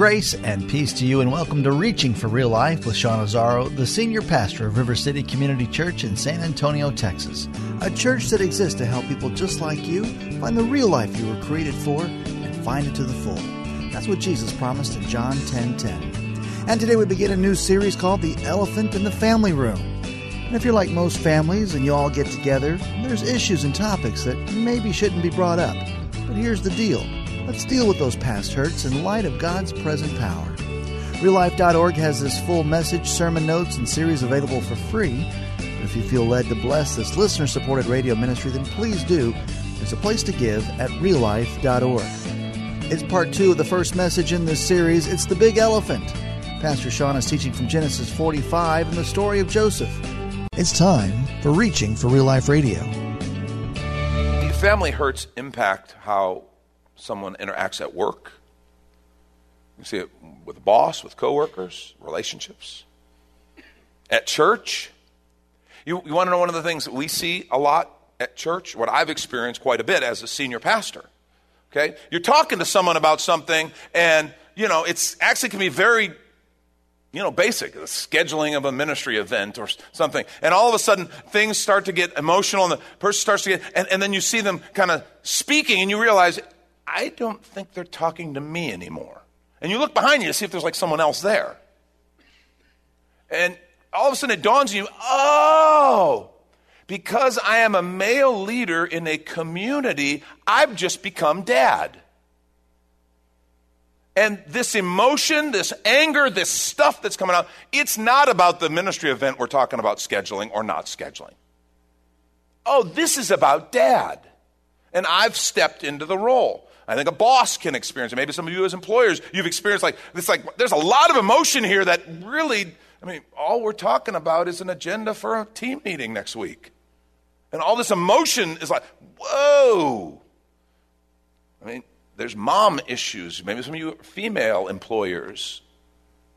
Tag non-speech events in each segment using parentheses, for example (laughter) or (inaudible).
Grace and peace to you, and welcome to Reaching for Real Life with Sean Azzaro, the senior pastor of River City Community Church in San Antonio, Texas. A church that exists to help people just like you find the real life you were created for and find it to the full. That's what Jesus promised in John 10 10. And today we begin a new series called The Elephant in the Family Room. And if you're like most families and you all get together, there's issues and topics that maybe shouldn't be brought up. But here's the deal let's deal with those past hurts in light of God's present power. RealLife.org has this full message, sermon notes, and series available for free. But if you feel led to bless this listener supported radio ministry, then please do. There's a place to give at reallife.org. It's part two of the first message in this series. It's the big elephant. Pastor Sean is teaching from Genesis 45 and the story of Joseph. It's time for Reaching for Real Life Radio. Family hurts impact how someone interacts at work. You see it with a boss, with coworkers, relationships. At church, you, you want to know one of the things that we see a lot at church, what I've experienced quite a bit as a senior pastor. Okay? You're talking to someone about something, and, you know, it's actually can be very you know, basic, the scheduling of a ministry event or something. And all of a sudden, things start to get emotional, and the person starts to get, and, and then you see them kind of speaking, and you realize, I don't think they're talking to me anymore. And you look behind you to see if there's like someone else there. And all of a sudden, it dawns on you, oh, because I am a male leader in a community, I've just become dad. And this emotion, this anger, this stuff that's coming out, it's not about the ministry event we're talking about scheduling or not scheduling. Oh, this is about dad. And I've stepped into the role. I think a boss can experience it. Maybe some of you as employers, you've experienced like this like there's a lot of emotion here that really I mean, all we're talking about is an agenda for a team meeting next week. And all this emotion is like, whoa. I mean, there's mom issues. Maybe some of you female employers,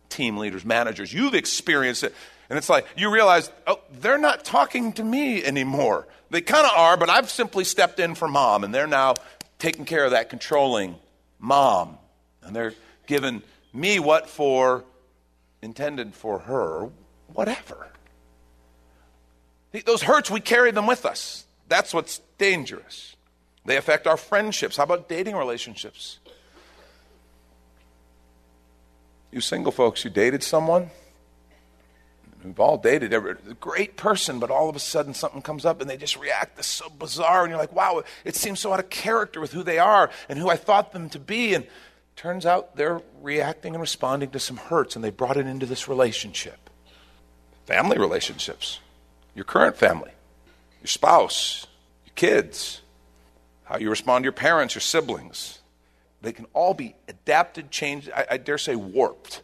team leaders, managers, you've experienced it. And it's like you realize, oh, they're not talking to me anymore. They kind of are, but I've simply stepped in for mom, and they're now taking care of that controlling mom. And they're giving me what for intended for her, whatever. Those hurts, we carry them with us. That's what's dangerous. They affect our friendships. How about dating relationships? You single folks, you dated someone? We've all dated a great person, but all of a sudden something comes up and they just react this so bizarre, and you're like, wow, it seems so out of character with who they are and who I thought them to be. And turns out they're reacting and responding to some hurts, and they brought it into this relationship. Family relationships, your current family, your spouse, your kids, how you respond to your parents, your siblings. They can all be adapted, changed, I, I dare say warped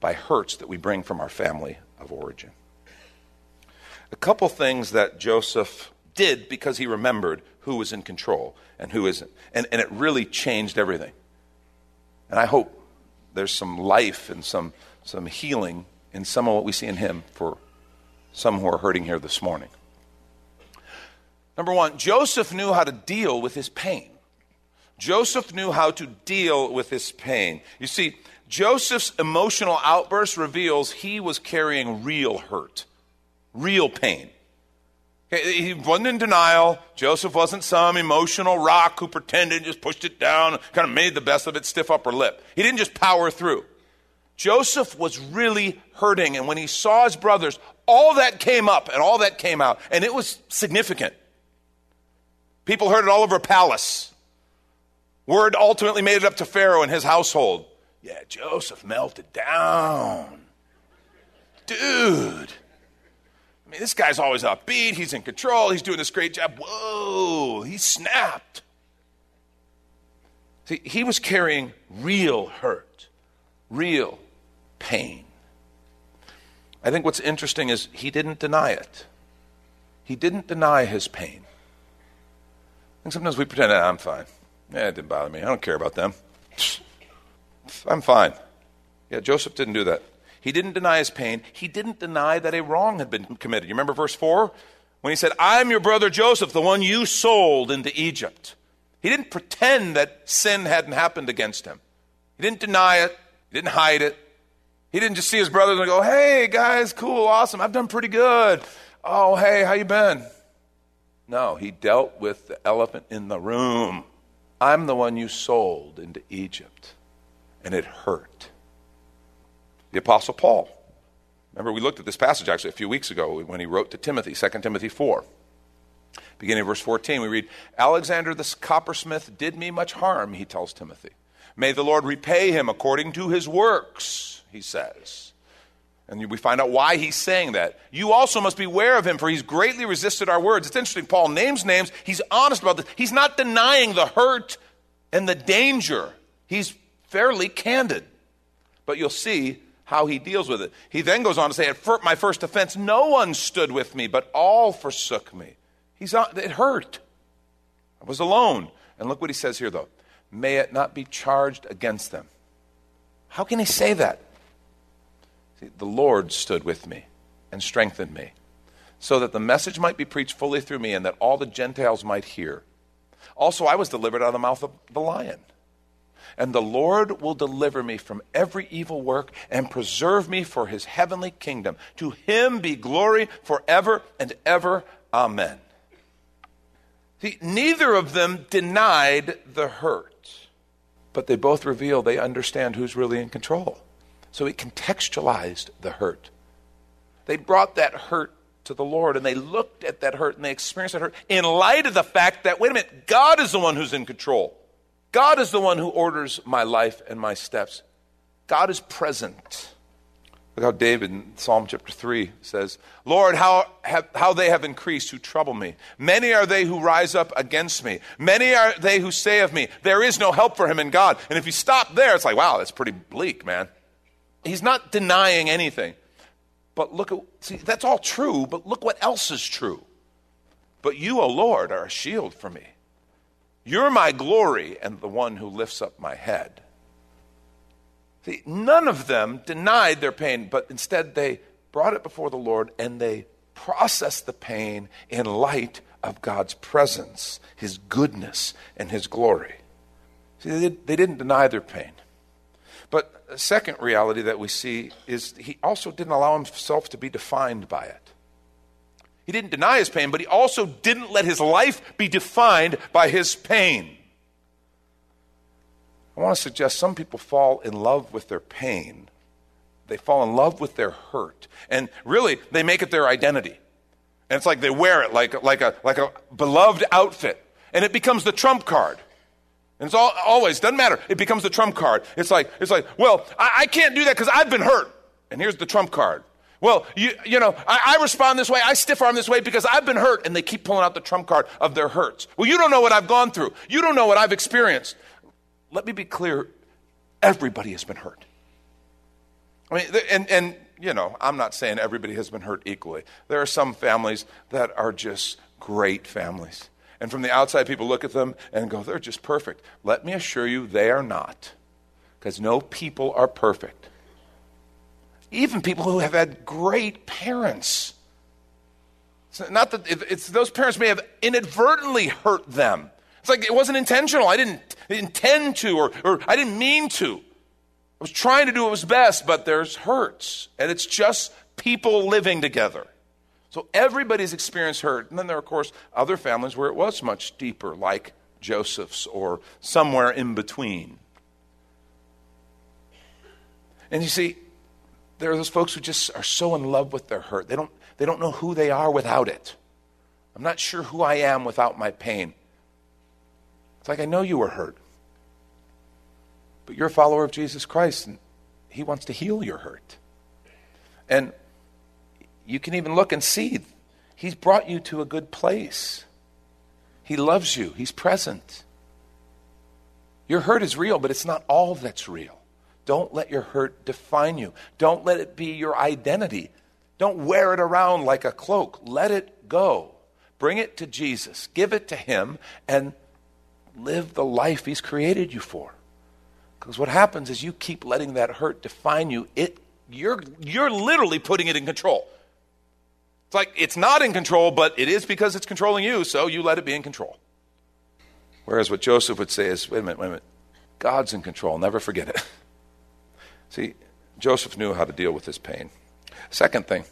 by hurts that we bring from our family of origin. A couple things that Joseph did because he remembered who was in control and who isn't. And, and it really changed everything. And I hope there's some life and some, some healing in some of what we see in him for some who are hurting here this morning. Number one, Joseph knew how to deal with his pain. Joseph knew how to deal with his pain. You see, Joseph's emotional outburst reveals he was carrying real hurt, real pain. He wasn't in denial. Joseph wasn't some emotional rock who pretended, just pushed it down, kind of made the best of it, stiff upper lip. He didn't just power through. Joseph was really hurting, and when he saw his brothers, all that came up and all that came out, and it was significant. People heard it all over palace. Word ultimately made it up to Pharaoh and his household. Yeah, Joseph melted down. Dude. I mean, this guy's always upbeat. He's in control. He's doing this great job. Whoa, he snapped. See, he was carrying real hurt, real pain. I think what's interesting is he didn't deny it. He didn't deny his pain. And sometimes we pretend, ah, I'm fine. Yeah, it didn't bother me. I don't care about them. (laughs) I'm fine. Yeah, Joseph didn't do that. He didn't deny his pain. He didn't deny that a wrong had been committed. You remember verse 4? When he said, I'm your brother Joseph, the one you sold into Egypt. He didn't pretend that sin hadn't happened against him. He didn't deny it. He didn't hide it. He didn't just see his brothers and go, "Hey guys, cool, awesome. I've done pretty good. Oh, hey, how you been?" No, he dealt with the elephant in the room. I'm the one you sold into Egypt, and it hurt. The apostle Paul. Remember we looked at this passage actually a few weeks ago when he wrote to Timothy, 2 Timothy 4. Beginning of verse 14, we read, Alexander the coppersmith did me much harm, he tells Timothy. May the Lord repay him according to his works, he says. And we find out why he's saying that. You also must beware of him, for he's greatly resisted our words. It's interesting. Paul names names. He's honest about this. He's not denying the hurt and the danger. He's fairly candid. But you'll see how he deals with it. He then goes on to say, At my first offense, no one stood with me, but all forsook me. He's on, it hurt. I was alone. And look what he says here, though. May it not be charged against them. How can he say that? See, the Lord stood with me and strengthened me, so that the message might be preached fully through me and that all the Gentiles might hear. Also, I was delivered out of the mouth of the lion. And the Lord will deliver me from every evil work and preserve me for his heavenly kingdom. To him be glory forever and ever. Amen. See, neither of them denied the hurt, but they both reveal they understand who's really in control. So he contextualized the hurt. They brought that hurt to the Lord and they looked at that hurt and they experienced that hurt in light of the fact that, wait a minute, God is the one who's in control. God is the one who orders my life and my steps. God is present. Look how David in Psalm chapter 3 says, Lord, how, have, how they have increased who trouble me. Many are they who rise up against me. Many are they who say of me, there is no help for him in God. And if you stop there, it's like, wow, that's pretty bleak, man. He's not denying anything. But look at, see, that's all true, but look what else is true. But you, O Lord, are a shield for me. You're my glory and the one who lifts up my head. See, none of them denied their pain, but instead they brought it before the Lord and they processed the pain in light of God's presence, His goodness, and His glory. See, they, didn't deny their pain. But a second reality that we see is he also didn't allow himself to be defined by it. He didn't deny his pain, but he also didn't let his life be defined by his pain. I want to suggest some people fall in love with their pain. They fall in love with their hurt. And really, they make it their identity. And it's like they wear it like, like, a, like a beloved outfit. And it becomes the trump card. And it's all, always, doesn't matter. It becomes the trump card. It's like, it's like well, I, I can't do that because I've been hurt. And here's the trump card. Well, you, you know, I, I, respond this way, I stiff arm this way because I've been hurt, and they keep pulling out the trump card of their hurts. Well, you don't know what I've gone through. You don't know what I've experienced let me be clear everybody has been hurt. I mean, and, and, you know, I'm not saying everybody has been hurt equally. There are some families that are just great families. And from the outside, people look at them and go, they're just perfect. Let me assure you, they are not. Because no people are perfect. Even people who have had great parents. It's not that it's those parents may have inadvertently hurt them. It's like it wasn't intentional. I didn't intend to, or, or I didn't mean to. I was trying to do what was best, but there's hurts. And it's just people living together. So everybody's experienced hurt. And then there are, of course, other families where it was much deeper, like Joseph's or somewhere in between. And you see, there are those folks who just are so in love with their hurt. They don't, they don't know who they are without it. I'm not sure who I am without my pain. It's like, I know you were hurt. But you're a follower of Jesus Christ, and He wants to heal your hurt. And you can even look and see He's brought you to a good place. He loves you, He's present. Your hurt is real, but it's not all that's real. Don't let your hurt define you. Don't let it be your identity. Don't wear it around like a cloak. Let it go. Bring it to Jesus. Give it to Him and live the life He's created you for. Because what happens is you keep letting that hurt define you. It, you're, you're literally putting it in control. It's like it's not in control, but it is because it's controlling you, so you let it be in control. Whereas what Joseph would say is wait a minute, wait a minute. God's in control. Never forget it. (laughs) See, Joseph knew how to deal with his pain. Second thing,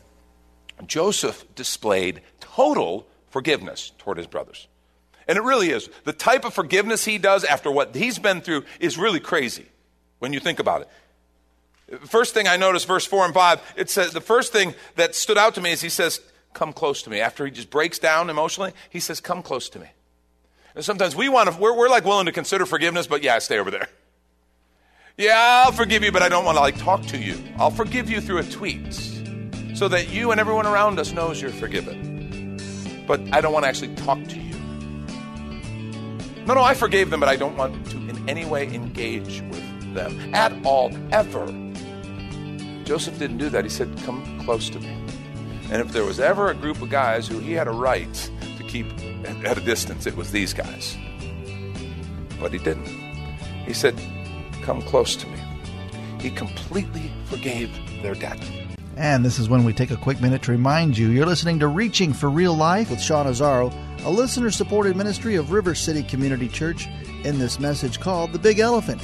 Joseph displayed total forgiveness toward his brothers. And it really is. The type of forgiveness he does after what he's been through is really crazy when you think about it. First thing I noticed, verse 4 and 5, it says the first thing that stood out to me is he says, Come close to me. After he just breaks down emotionally, he says, Come close to me. And sometimes we want to, we're, we're like willing to consider forgiveness, but yeah, stay over there. Yeah, I'll forgive you, but I don't want to like talk to you. I'll forgive you through a tweet so that you and everyone around us knows you're forgiven. But I don't want to actually talk to you. No, no, I forgave them, but I don't want to in any way engage with them at all, ever. Joseph didn't do that. He said, Come close to me. And if there was ever a group of guys who he had a right to keep at a distance, it was these guys. But he didn't. He said, Come close to me. He completely forgave their debt. And this is when we take a quick minute to remind you you're listening to Reaching for Real Life with Sean Azzaro, a listener supported ministry of River City Community Church, in this message called The Big Elephant,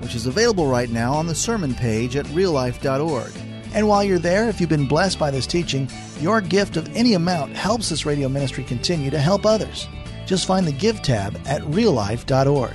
which is available right now on the sermon page at reallife.org. And while you're there, if you've been blessed by this teaching, your gift of any amount helps this radio ministry continue to help others. Just find the Give tab at reallife.org.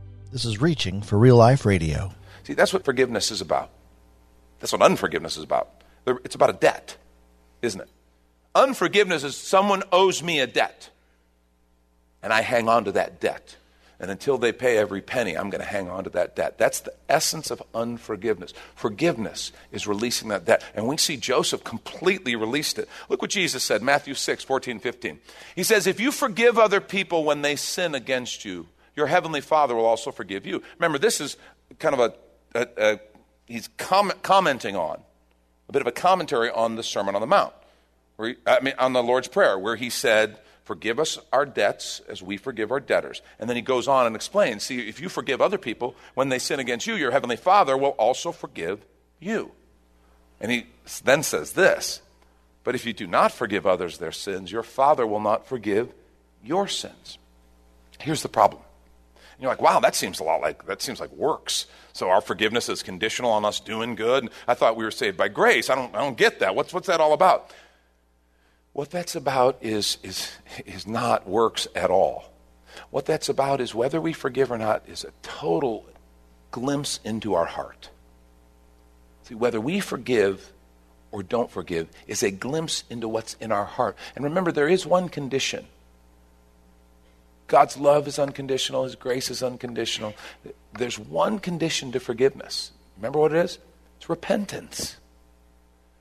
This is Reaching for Real Life Radio. See, that's what forgiveness is about. That's what unforgiveness is about. It's about a debt, isn't it? Unforgiveness is someone owes me a debt, and I hang on to that debt. And until they pay every penny, I'm going to hang on to that debt. That's the essence of unforgiveness. Forgiveness is releasing that debt. And we see Joseph completely released it. Look what Jesus said, Matthew 6, 14, 15. He says, If you forgive other people when they sin against you, your heavenly Father will also forgive you. Remember, this is kind of a, a, a he's com- commenting on, a bit of a commentary on the Sermon on the Mount, where he, I mean, on the Lord's Prayer, where he said, Forgive us our debts as we forgive our debtors. And then he goes on and explains see, if you forgive other people when they sin against you, your heavenly Father will also forgive you. And he then says this But if you do not forgive others their sins, your Father will not forgive your sins. Here's the problem you're like, wow, that seems a lot like that seems like works. So our forgiveness is conditional on us doing good. I thought we were saved by grace. I don't, I don't get that. What's, what's that all about? What that's about is, is, is not works at all. What that's about is whether we forgive or not is a total glimpse into our heart. See, whether we forgive or don't forgive is a glimpse into what's in our heart. And remember, there is one condition God's love is unconditional, His grace is unconditional. There's one condition to forgiveness. Remember what it is? It's repentance.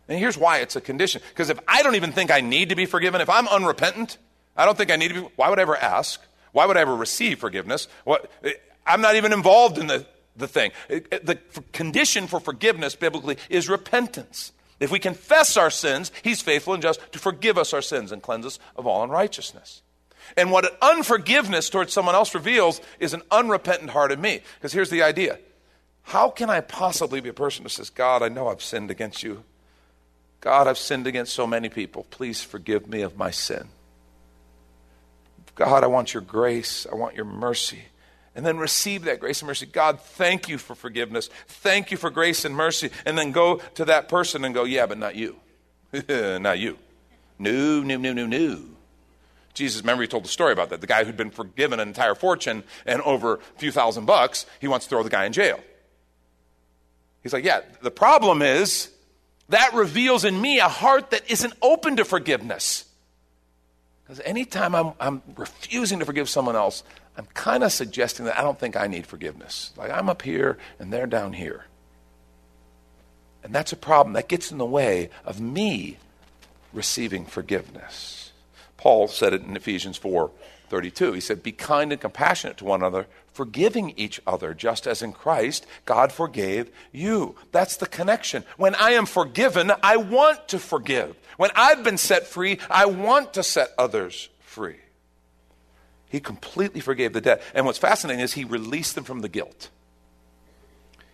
And here's why it's a condition. Because if I don't even think I need to be forgiven, if I'm unrepentant, I don't think I need to be, why would I ever ask? Why would I ever receive forgiveness? What, I'm not even involved in the, the thing. The condition for forgiveness biblically is repentance. If we confess our sins, He's faithful and just to forgive us our sins and cleanse us of all unrighteousness. And what an unforgiveness towards someone else reveals is an unrepentant heart in me. Because here's the idea How can I possibly be a person who says, God, I know I've sinned against you? God, I've sinned against so many people. Please forgive me of my sin. God, I want your grace. I want your mercy. And then receive that grace and mercy. God, thank you for forgiveness. Thank you for grace and mercy. And then go to that person and go, yeah, but not you. (laughs) not you. No, no, no, no, no. Jesus, remember, he told the story about that. The guy who'd been forgiven an entire fortune and over a few thousand bucks, he wants to throw the guy in jail. He's like, yeah, the problem is that reveals in me a heart that isn't open to forgiveness. Because anytime I'm, I'm refusing to forgive someone else, I'm kind of suggesting that I don't think I need forgiveness. Like I'm up here and they're down here. And that's a problem. That gets in the way of me receiving forgiveness. Paul said it in Ephesians 4 32. He said, Be kind and compassionate to one another, forgiving each other, just as in Christ God forgave you. That's the connection. When I am forgiven, I want to forgive. When I've been set free, I want to set others free. He completely forgave the debt. And what's fascinating is he released them from the guilt.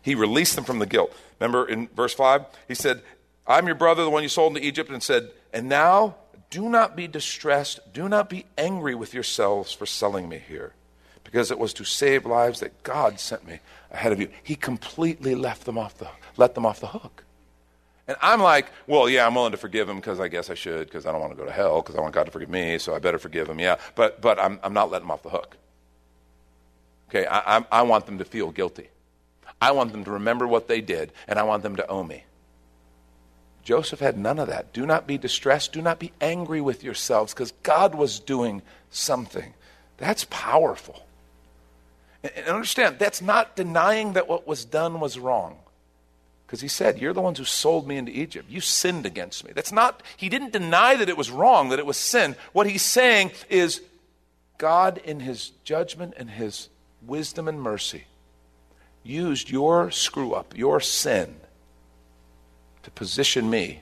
He released them from the guilt. Remember in verse 5? He said, I'm your brother, the one you sold into Egypt, and said, And now do not be distressed, do not be angry with yourselves for selling me here, because it was to save lives that God sent me ahead of you. He completely left them off the, let them off the hook. And I'm like, well, yeah, I'm willing to forgive him because I guess I should because I don't want to go to hell because I want God to forgive me, so I better forgive him. Yeah, but but I'm I'm not letting them off the hook. Okay, I, I, I want them to feel guilty. I want them to remember what they did, and I want them to owe me. Joseph had none of that. Do not be distressed. Do not be angry with yourselves because God was doing something. That's powerful. And understand, that's not denying that what was done was wrong. Because he said, You're the ones who sold me into Egypt. You sinned against me. That's not, he didn't deny that it was wrong, that it was sin. What he's saying is, God, in his judgment and his wisdom and mercy, used your screw up, your sin, to position me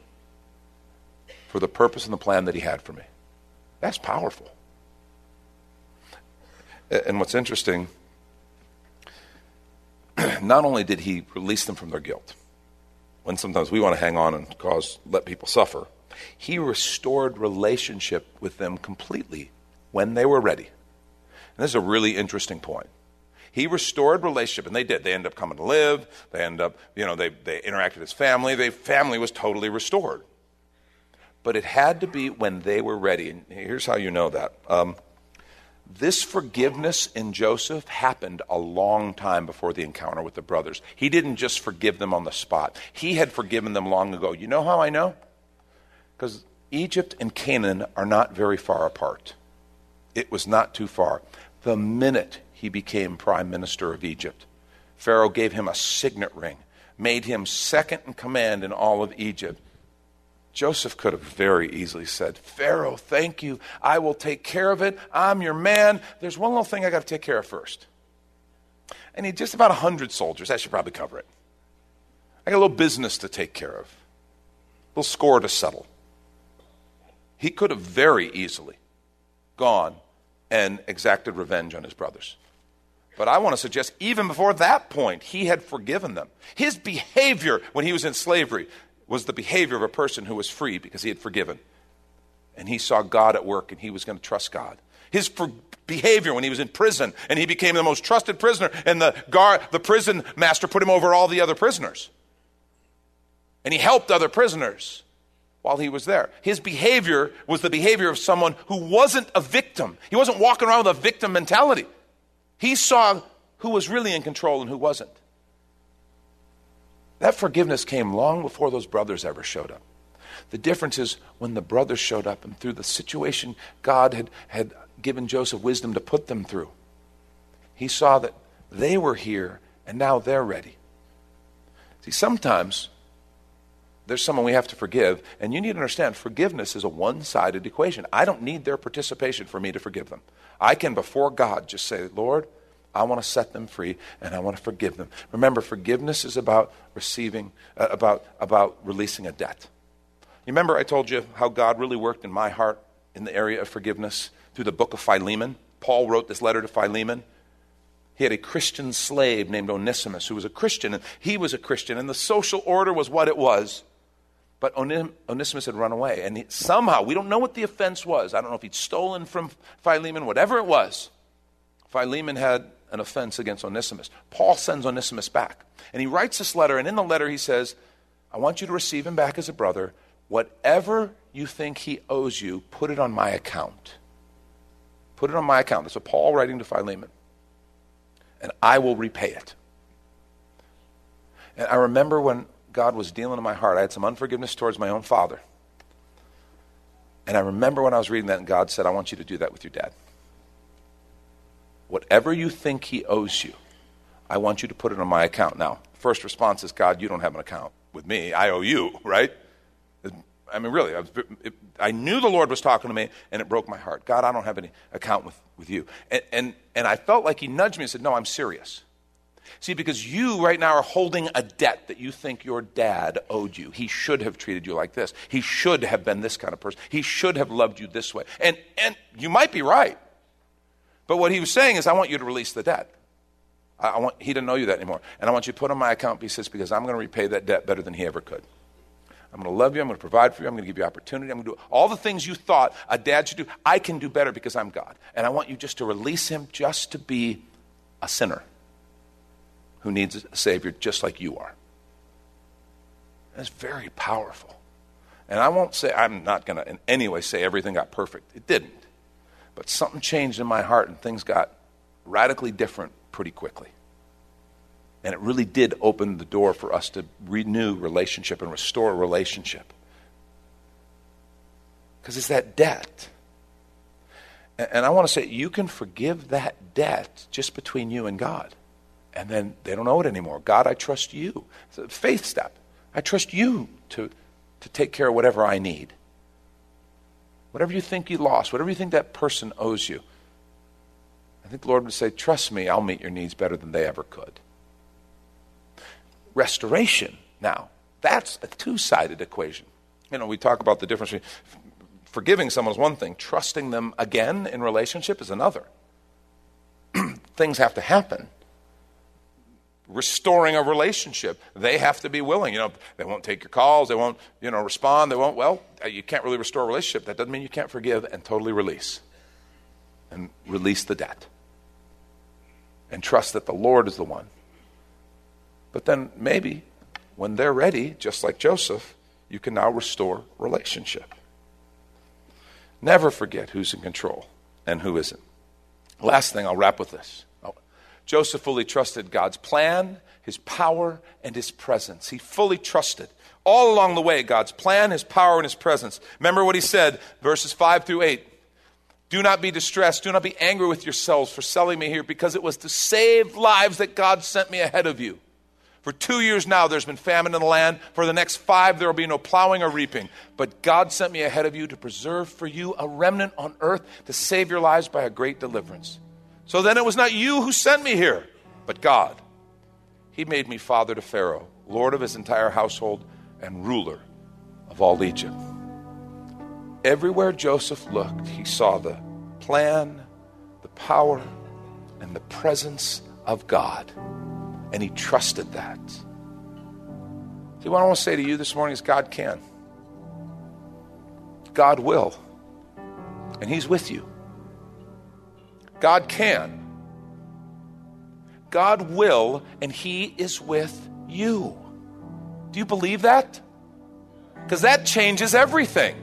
for the purpose and the plan that He had for me. That's powerful. And what's interesting, (clears throat) not only did He release them from their guilt, when sometimes we want to hang on and cause let people suffer, He restored relationship with them completely when they were ready. And this is a really interesting point. He restored relationship, and they did. They ended up coming to live. They ended up, you know, they, they interacted as family. Their family was totally restored. But it had to be when they were ready. And here's how you know that. Um, this forgiveness in Joseph happened a long time before the encounter with the brothers. He didn't just forgive them on the spot, he had forgiven them long ago. You know how I know? Because Egypt and Canaan are not very far apart. It was not too far. The minute he became prime minister of Egypt. Pharaoh gave him a signet ring, made him second in command in all of Egypt. Joseph could have very easily said, Pharaoh, thank you. I will take care of it. I'm your man. There's one little thing I got to take care of first. I need just about 100 soldiers. That should probably cover it. I got a little business to take care of, a little score to settle. He could have very easily gone and exacted revenge on his brothers. But I want to suggest, even before that point, he had forgiven them. His behavior when he was in slavery was the behavior of a person who was free because he had forgiven. And he saw God at work and he was going to trust God. His for- behavior when he was in prison and he became the most trusted prisoner, and the, guard, the prison master put him over all the other prisoners. And he helped other prisoners while he was there. His behavior was the behavior of someone who wasn't a victim. He wasn't walking around with a victim mentality. He saw who was really in control and who wasn't. That forgiveness came long before those brothers ever showed up. The difference is when the brothers showed up and through the situation God had, had given Joseph wisdom to put them through, he saw that they were here and now they're ready. See, sometimes there's someone we have to forgive, and you need to understand forgiveness is a one sided equation. I don't need their participation for me to forgive them. I can, before God, just say, Lord, I want to set them free and I want to forgive them. Remember, forgiveness is about receiving, uh, about, about releasing a debt. You remember I told you how God really worked in my heart in the area of forgiveness through the book of Philemon? Paul wrote this letter to Philemon. He had a Christian slave named Onesimus who was a Christian, and he was a Christian, and the social order was what it was. But Onesimus had run away, and somehow, we don't know what the offense was. I don't know if he'd stolen from Philemon, whatever it was. Philemon had an offense against Onesimus. Paul sends Onesimus back, and he writes this letter, and in the letter he says, I want you to receive him back as a brother. Whatever you think he owes you, put it on my account. Put it on my account. That's what Paul writing to Philemon. And I will repay it. And I remember when God was dealing in my heart, I had some unforgiveness towards my own father. And I remember when I was reading that, and God said, I want you to do that with your dad. Whatever you think he owes you, I want you to put it on my account. Now, first response is, God, you don't have an account with me. I owe you, (laughs) right? I mean, really, I, was, it, I, knew the Lord was talking to me, and it broke my heart. God, I don't have any account with, with you. And, and, and I felt like He nudged me and said, No, I'm serious. See, because you right now are holding a debt that you think your dad owed you. He should have treated you like this. He should have been this kind of person. He should have loved you this way. And, and you might be right. But what he was saying is, I want you to release the debt. I, I want, he didn't owe you that anymore. And I want you to put on my account, he says, because I'm going to repay that debt better than he ever could. I'm going to love you. I'm going to provide for you. I'm going to give you opportunity. I'm going to do all the things you thought a dad should do. I can do better because I'm God. And I want you just to release him just to be a sinner who needs a Savior just like you are. That's very powerful. And I won't say, I'm not going to in any way say everything got perfect. It didn't. But something changed in my heart and things got radically different pretty quickly. And it really did open the door for us to renew relationship and restore relationship. Because it's that debt. And I want to say, you can forgive that debt just between you and God and then they don't know it anymore. God, I trust you. It's a faith step. I trust you to, to take care of whatever I need. Whatever you think you lost, whatever you think that person owes you, I think the Lord would say, Trust me, I'll meet your needs better than they ever could. Restoration, now, that's a two sided equation. You know, we talk about the difference between forgiving someone is one thing, trusting them again in relationship is another. (clears throat) Things have to happen restoring a relationship. They have to be willing. You know, they won't take your calls, they won't, you know, respond, they won't, well, you can't really restore a relationship. That doesn't mean you can't forgive and totally release. And release the debt. And trust that the Lord is the one. But then maybe when they're ready, just like Joseph, you can now restore relationship. Never forget who's in control and who isn't. Last thing, I'll wrap with this. Joseph fully trusted God's plan, his power, and his presence. He fully trusted all along the way God's plan, his power, and his presence. Remember what he said, verses 5 through 8. Do not be distressed. Do not be angry with yourselves for selling me here, because it was to save lives that God sent me ahead of you. For two years now, there's been famine in the land. For the next five, there will be no plowing or reaping. But God sent me ahead of you to preserve for you a remnant on earth to save your lives by a great deliverance. So then it was not you who sent me here, but God. He made me father to Pharaoh, lord of his entire household, and ruler of all Egypt. Everywhere Joseph looked, he saw the plan, the power, and the presence of God. And he trusted that. See, what I want to say to you this morning is God can. God will. And he's with you. God can. God will, and He is with you. Do you believe that? Because that changes everything.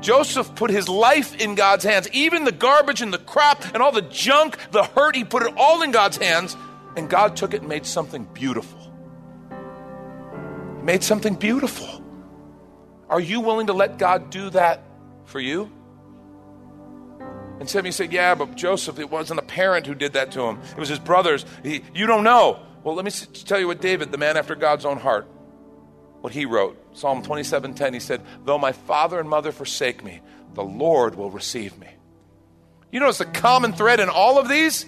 Joseph put his life in God's hands. Even the garbage and the crap and all the junk, the hurt, he put it all in God's hands. And God took it and made something beautiful. He made something beautiful. Are you willing to let God do that for you? And some say, yeah, but Joseph, it wasn't a parent who did that to him. It was his brothers. He, you don't know. Well, let me tell you what David, the man after God's own heart, what he wrote. Psalm 27:10, he said, Though my father and mother forsake me, the Lord will receive me. You notice the common thread in all of these?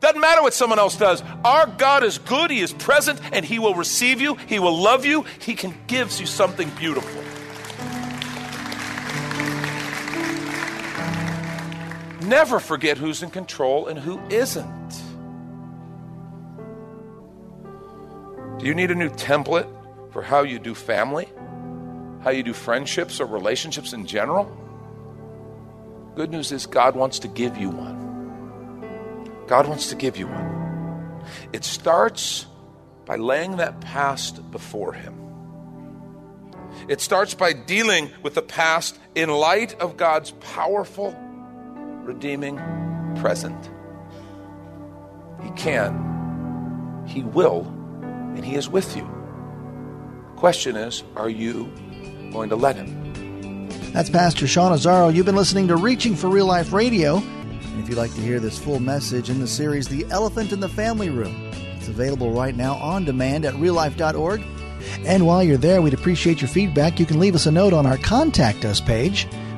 Doesn't matter what someone else does. Our God is good, He is present, and He will receive you, He will love you, He can give you something beautiful. Never forget who's in control and who isn't. Do you need a new template for how you do family? How you do friendships or relationships in general? Good news is God wants to give you one. God wants to give you one. It starts by laying that past before Him. It starts by dealing with the past in light of God's powerful, redeeming present. He can, He will, and He is with you. Question is, are you going to let Him? That's Pastor Sean Azzaro. You've been listening to Reaching for Real Life Radio. And if you'd like to hear this full message in the series, The Elephant in the Family Room, it's available right now on demand at reallife.org. And while you're there, we'd appreciate your feedback. You can leave us a note on our Contact Us page,